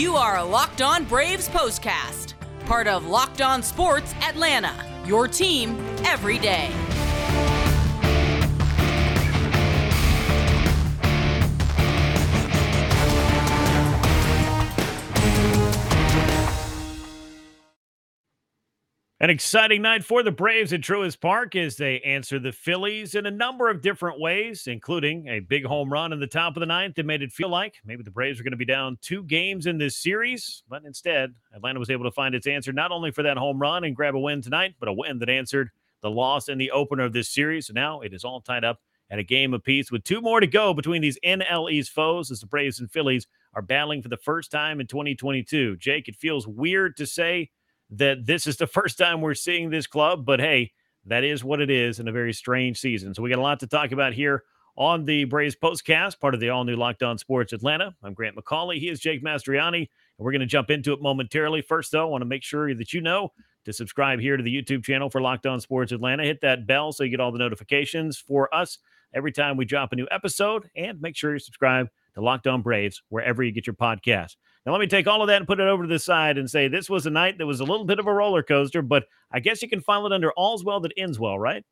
You are a Locked On Braves postcast, part of Locked On Sports Atlanta, your team every day. An exciting night for the Braves at Truist Park as they answer the Phillies in a number of different ways, including a big home run in the top of the ninth that made it feel like maybe the Braves were going to be down two games in this series. But instead, Atlanta was able to find its answer not only for that home run and grab a win tonight, but a win that answered the loss in the opener of this series. So now it is all tied up at a game apiece with two more to go between these NL East foes as the Braves and Phillies are battling for the first time in 2022. Jake, it feels weird to say that this is the first time we're seeing this club, but hey, that is what it is in a very strange season. So we got a lot to talk about here on the Braves postcast, part of the all new Locked On Sports Atlanta. I'm Grant McAuley. He is Jake Mastroianni, and we're going to jump into it momentarily. First, though, I want to make sure that you know to subscribe here to the YouTube channel for Locked On Sports Atlanta. Hit that bell so you get all the notifications for us every time we drop a new episode, and make sure you subscribe to Locked On Braves wherever you get your podcast. Now, let me take all of that and put it over to the side and say this was a night that was a little bit of a roller coaster, but I guess you can file it under all's well that ends well, right?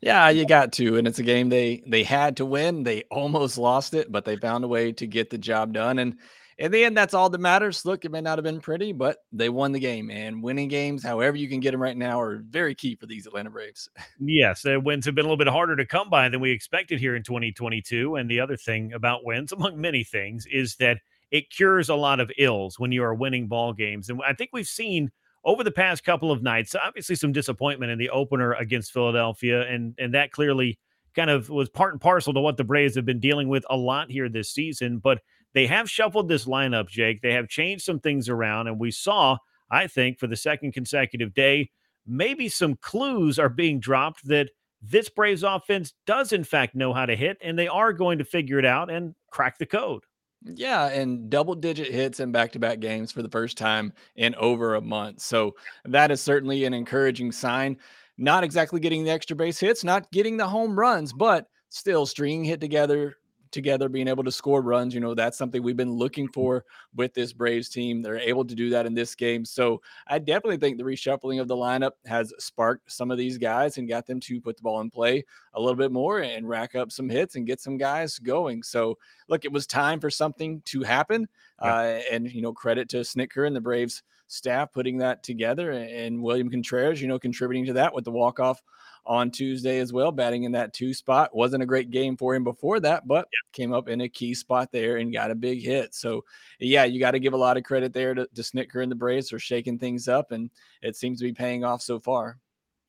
Yeah, you got to, and it's a game they they had to win. They almost lost it, but they found a way to get the job done. And in the end, that's all that matters. Look, it may not have been pretty, but they won the game. And winning games, however you can get them right now, are very key for these Atlanta Braves. Yes, the wins have been a little bit harder to come by than we expected here in 2022. And the other thing about wins, among many things, is that it cures a lot of ills when you are winning ball games. And I think we've seen over the past couple of nights, obviously some disappointment in the opener against Philadelphia, and and that clearly kind of was part and parcel to what the Braves have been dealing with a lot here this season. But they have shuffled this lineup, Jake. They have changed some things around, and we saw, I think, for the second consecutive day, maybe some clues are being dropped that this Braves offense does in fact know how to hit, and they are going to figure it out and crack the code. Yeah, and double digit hits in back to back games for the first time in over a month. So that is certainly an encouraging sign. Not exactly getting the extra base hits, not getting the home runs, but still stringing hit together together, being able to score runs. You know, that's something we've been looking mm-hmm. for with this Braves team. They're able to do that in this game. So I definitely think the reshuffling of the lineup has sparked some of these guys and got them to put the ball in play a little bit more and rack up some hits and get some guys going. So look, it was time for something to happen. Yeah. Uh, and, you know, credit to Snitker and the Braves staff putting that together and William Contreras, you know, contributing to that with the walk off on Tuesday as well, batting in that two spot. Wasn't a great game for him before that, but yeah. came up in a key spot there and got a big hit. So, yeah, you got to give a lot of credit there to, to Snitker and the Braves for shaking things up, and it seems to be paying off so far.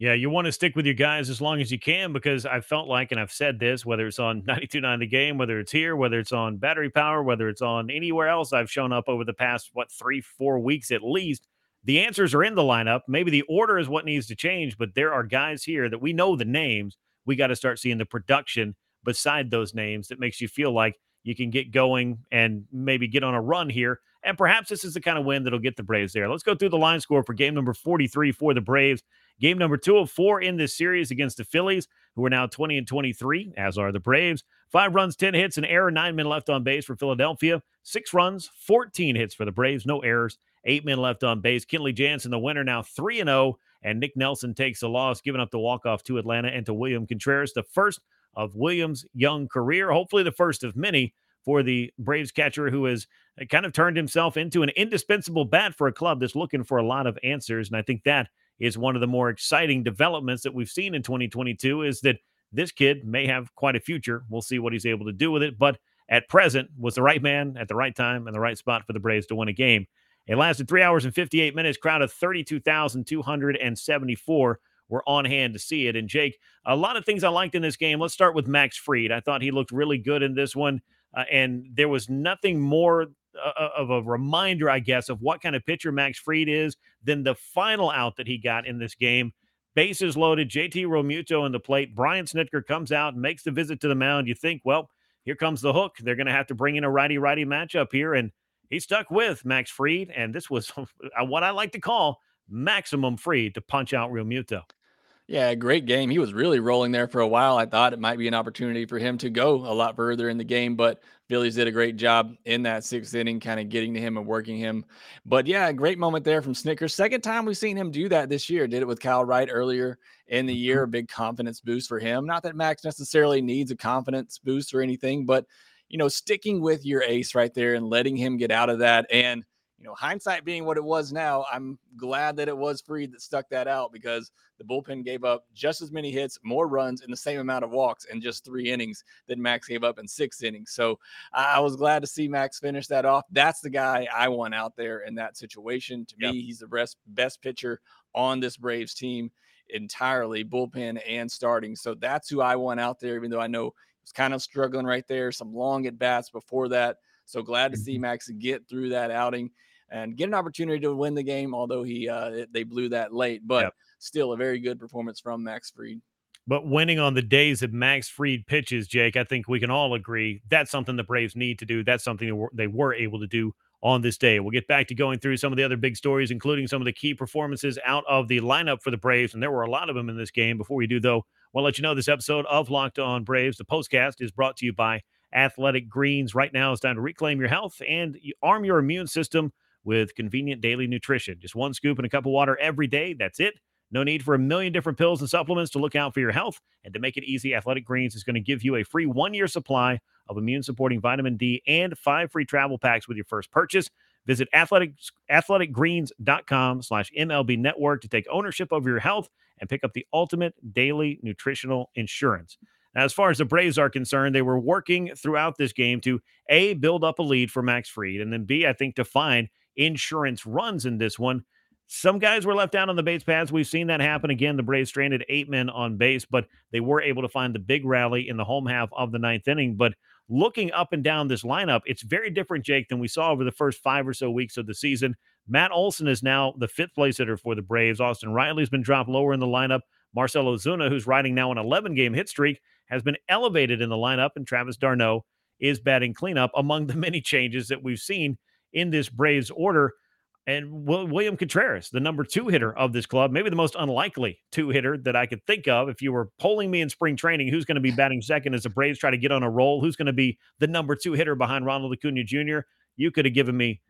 Yeah, you want to stick with your guys as long as you can because I felt like, and I've said this, whether it's on 92.9 The Game, whether it's here, whether it's on Battery Power, whether it's on anywhere else I've shown up over the past, what, three, four weeks at least, the answers are in the lineup. Maybe the order is what needs to change, but there are guys here that we know the names. We got to start seeing the production beside those names that makes you feel like you can get going and maybe get on a run here. And perhaps this is the kind of win that'll get the Braves there. Let's go through the line score for game number 43 for the Braves. Game number two of four in this series against the Phillies, who are now 20 and 23, as are the Braves. Five runs, 10 hits, an error, nine men left on base for Philadelphia. Six runs, 14 hits for the Braves, no errors, Eight men left on base. Kenley Jansen, the winner, now 3 0. And Nick Nelson takes the loss, giving up the walk-off to Atlanta and to William Contreras, the first of Williams' young career. Hopefully, the first of many for the Braves catcher who has uh, kind of turned himself into an indispensable bat for a club that's looking for a lot of answers. And I think that is one of the more exciting developments that we've seen in 2022 is that this kid may have quite a future. We'll see what he's able to do with it. But at present, was the right man at the right time and the right spot for the Braves to win a game. It lasted three hours and 58 minutes. Crowd of 32,274 were on hand to see it. And Jake, a lot of things I liked in this game. Let's start with Max Fried. I thought he looked really good in this one. Uh, and there was nothing more uh, uh, of a reminder, I guess, of what kind of pitcher Max Fried is than the final out that he got in this game. Bases loaded, JT Realmuto in the plate. Brian Snitker comes out makes the visit to the mound. You think, well, here comes the hook. They're going to have to bring in a righty righty matchup here. And he stuck with Max Fried, and this was what I like to call maximum Fried to punch out Realmuto. Yeah, great game. He was really rolling there for a while. I thought it might be an opportunity for him to go a lot further in the game, but Phillies did a great job in that sixth inning, kind of getting to him and working him. But yeah, great moment there from Snitker's. Second time we've seen him do that this year. Did it with Kyle Wright earlier in the year, a mm-hmm. big confidence boost for him. Not that Max necessarily needs a confidence boost or anything, but you know, sticking with your ace right there and letting him get out of that and you know, hindsight being what it was now, I'm glad that it was Fried that stuck that out because the bullpen gave up just as many hits, more runs, and the same amount of walks in just three innings that Max gave up in six innings. So I was glad to see Max finish that off. That's the guy I want out there in that situation. To yep. me, he's the best best pitcher on this Braves team entirely, bullpen and starting. So that's who I want out there, even though I know was kind of struggling right there, some long at bats before that. So glad to see mm-hmm. Max get through that outing and get an opportunity to win the game. Although he uh, they blew that late, but yep. still a very good performance from Max Fried. But winning on the days that Max Fried pitches, Jake, I think we can all agree that's something the Braves need to do. That's something they were able to do on this day. We'll get back to going through some of the other big stories, including some of the key performances out of the lineup for the Braves. And there were a lot of them in this game. Before we do, though, we'll let you know this episode of Locked On Braves, the postcast, is brought to you by Athletic Greens. Right now, it's time to reclaim your health and arm your immune system with convenient daily nutrition. Just one scoop and a cup of water every day. That's it. No need for a million different pills and supplements to look out for your health. And to make it easy, Athletic Greens is going to give you a free one year supply of immune supporting vitamin D and five free travel packs with your first purchase. Visit athletic, athleticgreens.com slash MLB network to take ownership over your health and pick up the ultimate daily nutritional insurance. Now, as far as the Braves are concerned, they were working throughout this game to A, build up a lead for Max Fried, and then B, I think to find insurance runs in this one. Some guys were left out on the base paths. We've seen that happen again. The Braves stranded eight men on base, but they were able to find the big rally in the home half of the ninth inning. But looking up and down this lineup, it's very different, Jake, than we saw over the first five or so weeks of the season. Matt Olson is now the fifth place hitter for the Braves. Austin Riley's been dropped lower in the lineup. Marcell Ozuna, who's riding now an 11 game hit streak, has been elevated in the lineup, and Travis d'Arnaud is batting cleanup among the many changes that we've seen in this Braves order. And William Contreras, the number two hitter of this club, maybe the most unlikely two hitter that I could think of. If you were polling me in spring training, who's going to be batting second as the Braves try to get on a roll? Who's going to be the number two hitter behind Ronald Acuna Jr.? You could have given me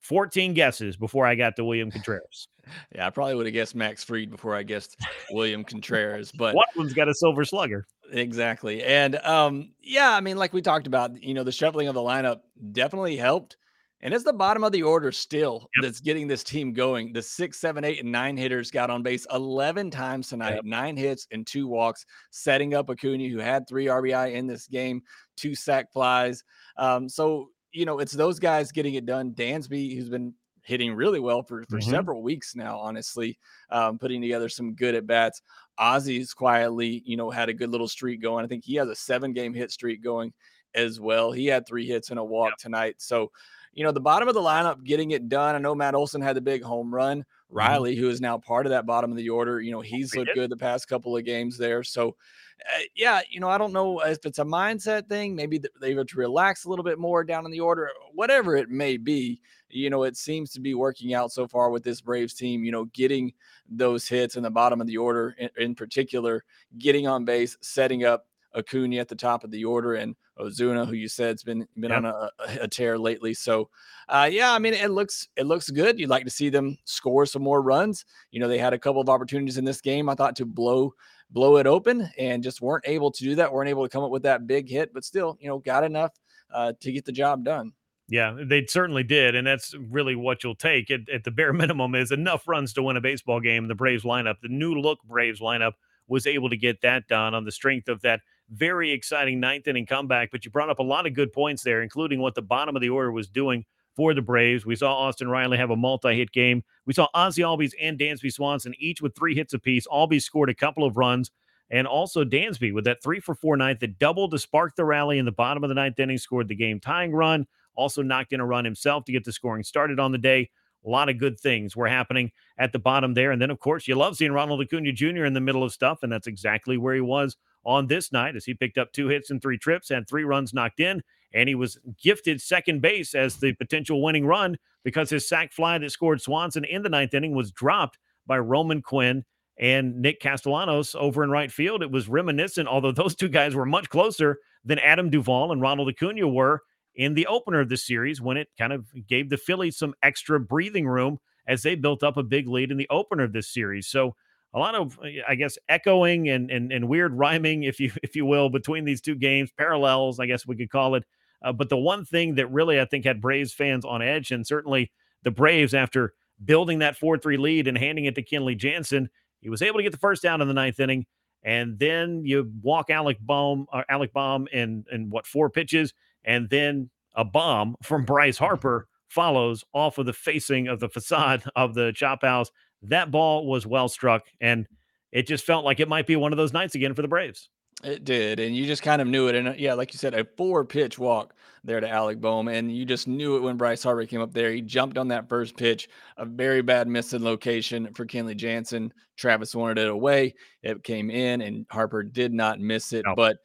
14 guesses before I got to William Contreras. yeah, I probably would have guessed Max Fried before I guessed William Contreras, but one of them's got a silver slugger. Exactly. And um, yeah, I mean, like we talked about, you know, the shuffling of the lineup definitely helped. And it's the bottom of the order still yep. that's getting this team going. The six, seven, eight, and nine hitters got on base 11 times tonight, yep. nine hits and two walks, setting up Acuna, who had three RBI in this game, two sac flies. Um, so, you know, it's those guys getting it done. Dansby, who's been hitting really well for, for mm-hmm. several weeks now, honestly, um, putting together some good at bats. Ozzy's quietly, you know, had a good little streak going. I think he has a seven game hit streak going as well. He had three hits and a walk yep. tonight. So, you know, the bottom of the lineup getting it done. I know Matt Olson had the big home run. Mm-hmm. Riley, who is now part of that bottom of the order, you know, he's looked good the past couple of games there. So, uh, yeah, you know, I don't know if it's a mindset thing. Maybe they have to relax a little bit more down in the order, whatever it may be. You know, it seems to be working out so far with this Braves team. You know, getting those hits in the bottom of the order, in, in particular, getting on base, setting up Acuna at the top of the order, and Ozuna, who you said has been been yep. on a, a, tear lately. So, uh, yeah, I mean, it looks it looks good. You'd like to see them score some more runs. You know, they had a couple of opportunities in this game. I thought to blow blow it open, and just weren't able to do that. weren't able to come up with that big hit, but still, you know, got enough uh, to get the job done. Yeah, they certainly did, and that's really what you'll take at, at the bare minimum is enough runs to win a baseball game. The Braves lineup, the new look Braves lineup, was able to get that done on the strength of that very exciting ninth inning comeback. But you brought up a lot of good points there, including what the bottom of the order was doing for the Braves. We saw Austin Riley have a multi-hit game. We saw Ozzy Albies and Dansby Swanson each with three hits apiece. Albies scored a couple of runs. And also Dansby with that three for four ninth that doubled to spark the rally in the bottom of the ninth inning, scored the game tying run, also knocked in a run himself to get the scoring started on the day. A lot of good things were happening at the bottom there. And then, of course, you love seeing Ronald Acuna Jr. in the middle of stuff. And that's exactly where he was on this night as he picked up two hits and three trips, and three runs knocked in, and he was gifted second base as the potential winning run because his sac fly that scored Swanson in the ninth inning was dropped by Roman Quinn. and Nick Castellanos over in right field. It was reminiscent, although those two guys were much closer than Adam Duvall and Ronald Acuna were in the opener of the series when it kind of gave the Phillies some extra breathing room as they built up a big lead in the opener of this series. So a lot of I guess echoing and and, and weird rhyming, if you if you will, between these two games, parallels, I guess we could call it. Uh, but the one thing that really I think had Braves fans on edge, and certainly the Braves after building that 4 3 lead and handing it to Kenley Jansen, he was able to get the first down in the ninth inning. And then you walk Alec Bohm, uh, Alec Bohm in, in what, four pitches. And then a bomb from Bryce Harper follows off of the facing of the facade of the chop house. That ball was well struck. And it just felt like it might be one of those nights again for the Braves. It did, and you just kind of knew it. And uh, yeah, like you said, a four pitch walk there to Alec Bohm, and you just knew it when Bryce Harper came up there. He jumped on that first pitch, a very bad missing location for Kenley Jansen. Travis wanted it away. It came in, and Harper did not miss it. No. But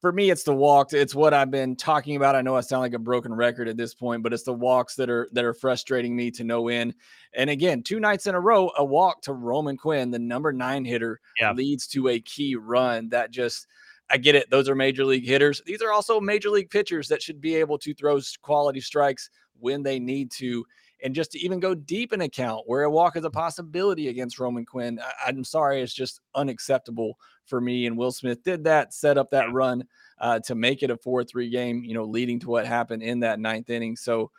for me, it's the walks. It's what I've been talking about. I know I sound like a broken record at this point, but it's the walks that are that are frustrating me to no end. And again, two nights in a row, a walk to Roman Quinn, the number nine hitter, yeah. leads to a key run that just I get it. Those are major league hitters. These are also major league pitchers that should be able to throw quality strikes when they need to. And just to even go deep in account where a walk is a possibility against Roman Quinn, I, am sorry, it's just unacceptable for me. And Will Smith did that, set up that run uh, to make it a 4 3 game, you know, leading to what happened in that ninth inning. So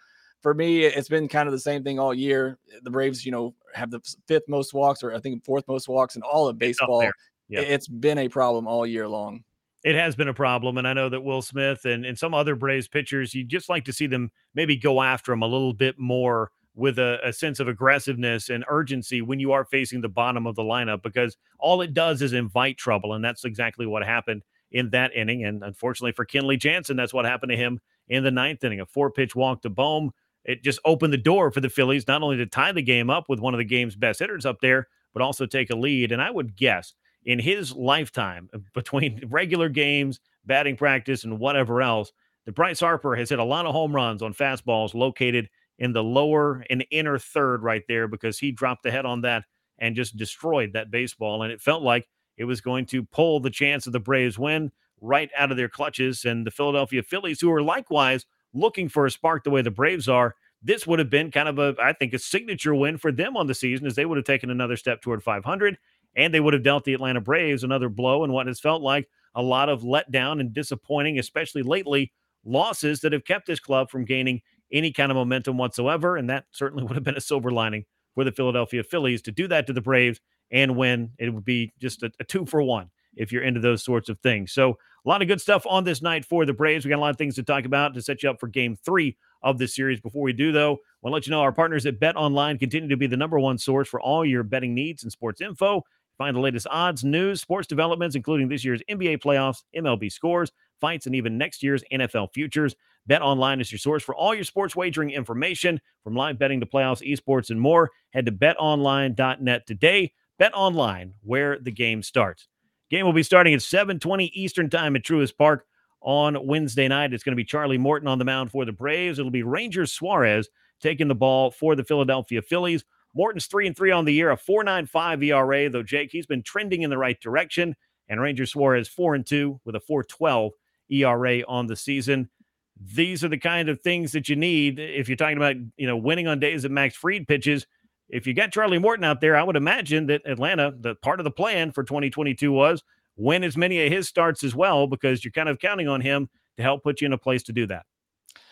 for me, it's been kind of the same thing all year. The Braves, you know, have the fifth most walks, or I think fourth most walks in all of baseball. Yep. It's been a problem all year long. It has been a problem, and I know that Will Smith and, and some other Braves pitchers, you just like to see them maybe go after them a little bit more with a, a, sense of aggressiveness and urgency when you are facing the bottom of the lineup because all it does is invite trouble. And that's exactly what happened in that inning. And unfortunately for Kenley Jansen, that's what happened to him in the ninth inning. A four pitch walk to Bohm. It just opened the door for the Phillies not only to tie the game up with one of the game's best hitters up there, but also take a lead. And I would guess in his lifetime uh, between regular games, batting practice, and whatever else, that Bryce Harper has hit a lot of home runs on fastballs located in the lower and inner third right there because he dropped the head on that and just destroyed that baseball. And it felt like it was going to pull the chance of the Braves win right out of their clutches. And the Philadelphia Phillies, who are likewise looking for a spark the way the Braves are, this would have been kind of a, I think, a signature win for them on the season as they would have taken another step toward 500 and they would have dealt the Atlanta Braves another blow in what has felt like a lot of letdown and disappointing, especially lately, losses that have kept this club from gaining any kind of momentum whatsoever. And that certainly would have been a silver lining for the Philadelphia Phillies to do that to the Braves and win. It would be just a, a two for one if you're into those sorts of things. So, a lot of good stuff on this night for the Braves. We got a lot of things to talk about to set you up for game three of this series. Before we do, though, I want to let you know our partners at Bet Online continue to be the number one source for all your betting needs and sports info. Find the latest odds, news, sports developments, including this year's NBA playoffs, MLB scores, fights, and even next year's NFL futures. Bet Online is your source for all your sports wagering information, from live betting to playoffs, esports, and more. Head to betonline.net today. Bet Online, where the game starts. Game will be starting at 7:20 Eastern Time at Truist Park on Wednesday night. It's going to be Charlie Morton on the mound for the Braves. It'll be Ranger Suarez taking the ball for the Philadelphia Phillies. Morton's three and three on the year, a 4.95 ERA. Though Jake, he's been trending in the right direction. And Ranger Suarez four and two with a 4.12 ERA on the season. These are the kind of things that you need if you're talking about you know winning on days that Max Fried pitches. If you got Charlie Morton out there, I would imagine that Atlanta, the part of the plan for 2022 was win as many of his starts as well, because you're kind of counting on him to help put you in a place to do that.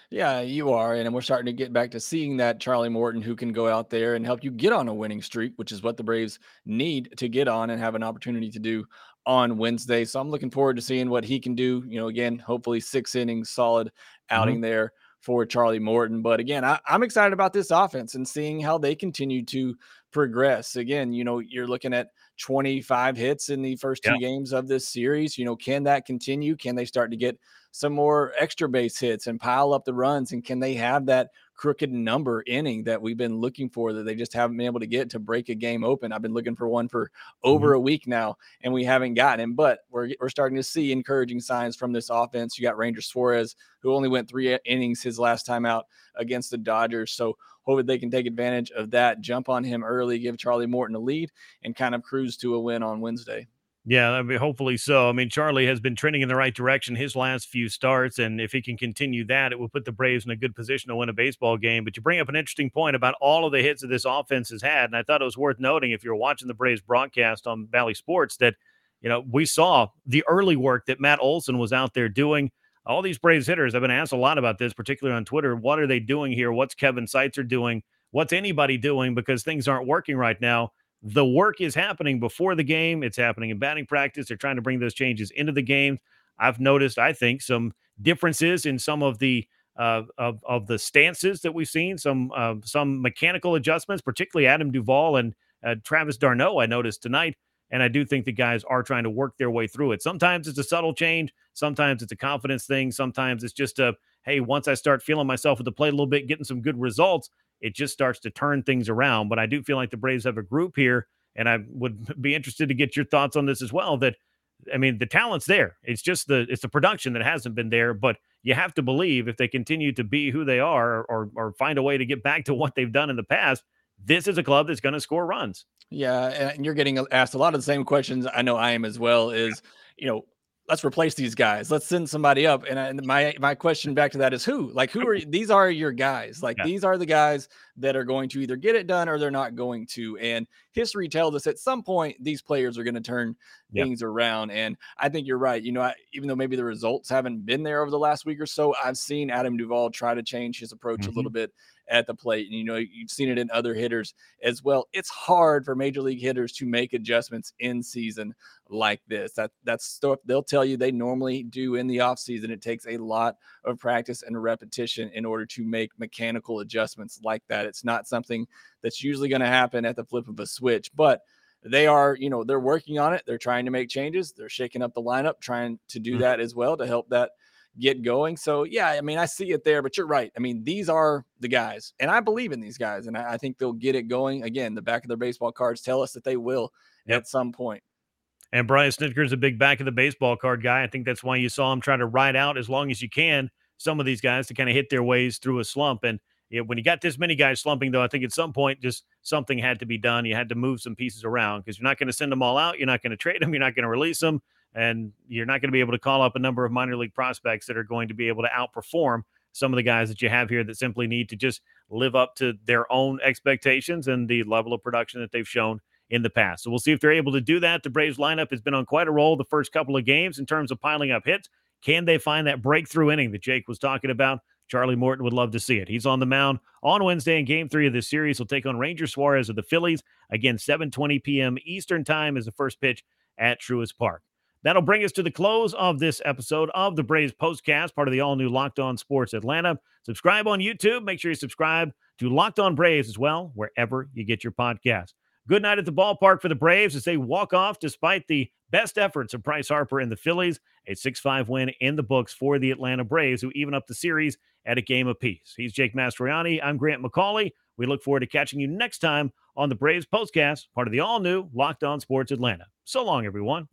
Yeah, you are. And we're starting to get back to seeing that Charlie Morton who can go out there and help you get on a winning streak, which is what the Braves need to get on and have an opportunity to do on Wednesday. So I'm looking forward to seeing what he can do. You know, again, hopefully six innings, solid outing mm-hmm. there for Charlie Morton. But again, I, am excited about this offense and seeing how they continue to progress. Again, you know, you're looking at 25 hits in the first two yeah. games of this series. You know, can that continue? Can they start to get some more extra base hits and pile up the runs? And can they have that crooked number inning that we've been looking for that they just haven't been able to get to break a game open. I've been looking for one for over mm-hmm. a week now, and we haven't gotten him. But we're we're starting to see encouraging signs from this offense. You got Ranger Suarez, who only went three innings his last time out against the Dodgers. So hopefully they can take advantage of that, jump on him early, give Charlie Morton a lead, and kind of cruise to a win on Wednesday. Yeah, I mean, hopefully so. I mean, Charlie has been trending in the right direction his last few starts, and if he can continue that, it will put the Braves in a good position to win a baseball game. But you bring up an interesting point about all of the hits that this offense has had, and I thought it was worth noting if you're watching the Braves broadcast on Bally Sports that you know we saw the early work that Matt Olson was out there doing. All these Braves hitters, I've been asked a lot about this, particularly on Twitter. What are they doing here? What's Kevin Seitzer doing? What's anybody doing? Because things aren't working right now the work is happening before the game. It's happening in batting practice. They're trying to bring those changes into the game. I've noticed, I think, some differences in some of the uh, of of the stances that we've seen. Some uh, some mechanical adjustments, particularly Adam Duvall and uh, Travis d'Arnaud. I noticed tonight, and I do think the guys are trying to work their way through it. Sometimes it's a subtle change. Sometimes it's a confidence thing. Sometimes it's just a hey, once I start feeling myself at the plate a little bit, getting some good results, it just starts to turn things around. But I do feel like the Braves have a group here, and I would be interested to get your thoughts on this as well. That I mean, the talent's there. It's just the it's the production that hasn't been there. But you have to believe if they continue to be who they are, or or find a way to get back to what they've done in the past, this is a club that's going to score runs. Yeah, and you're getting asked a lot of the same questions. I know I am as well. Is you know let's replace these guys. Let's send somebody up. And, I, and my my question back to that is who? Like who are these are your guys? Like yeah. these are the guys that are going to either get it done or they're not going to. And history tells us at some point these players are going to turn yep. things around. And I think you're right. You know, I, even though maybe the results haven't been there over the last week or so, I've seen Adam Duvall try to change his approach mm-hmm. a little bit at the plate. And you know, you've seen it in other hitters as well. It's hard for major league hitters to make adjustments in season like this. That that's stuff they'll tell you they normally do in the offseason. It takes a lot of practice and repetition in order to make mechanical adjustments like that. It's not something that's usually going to happen at the flip of a switch, but they are, you know, they're working on it. They're trying to make changes. They're shaking up the lineup, trying to do mm-hmm. that as well to help that get going. So yeah, I mean, I see it there, but you're right. I mean, these are the guys, and I believe in these guys, and I, I think they'll get it going. Again, the back of their baseball cards tell us that they will yep. at some point. And Brian Snitker is a big back of the baseball card guy. I think that's why you saw him try to ride out as long as you can some of these guys to kind of hit their ways through a slump. And know, when you got this many guys slumping, though, I think at some point just something had to be done. You had to move some pieces around because you're not going to send them all out. You're not going to trade them. You're not going to release them and you're not going to be able to call up a number of minor league prospects that are going to be able to outperform some of the guys that you have here that simply need to just live up to their own expectations and the level of production that they've shown in the past. So we'll see if they're able to do that. The Braves lineup has been on quite a roll the first couple of games in terms of piling up hits. Can they find that breakthrough inning that Jake was talking about? Charlie Morton would love to see it. He's on the mound on Wednesday in game three of this series. He'll take on Ranger Suarez of the Phillies. Again, 7:20 p.m. Eastern time is the first pitch at Truist Park. That'll bring us to the close of this episode of the Braves Postcast, part of the all new Locked On Sports Atlanta. Subscribe on YouTube. Make sure you subscribe to Locked On Braves as well, wherever you get your podcast. Good night at the ballpark for the Braves as they walk off despite the best efforts of Bryce Harper and the Phillies. A 6 5 win in the books for the Atlanta Braves, who even up the series at a game apiece. He's Jake Mastroianni. I'm Grant McAuley. We look forward to catching you next time on the Braves Postcast, part of the all new Locked On Sports Atlanta. So long, everyone.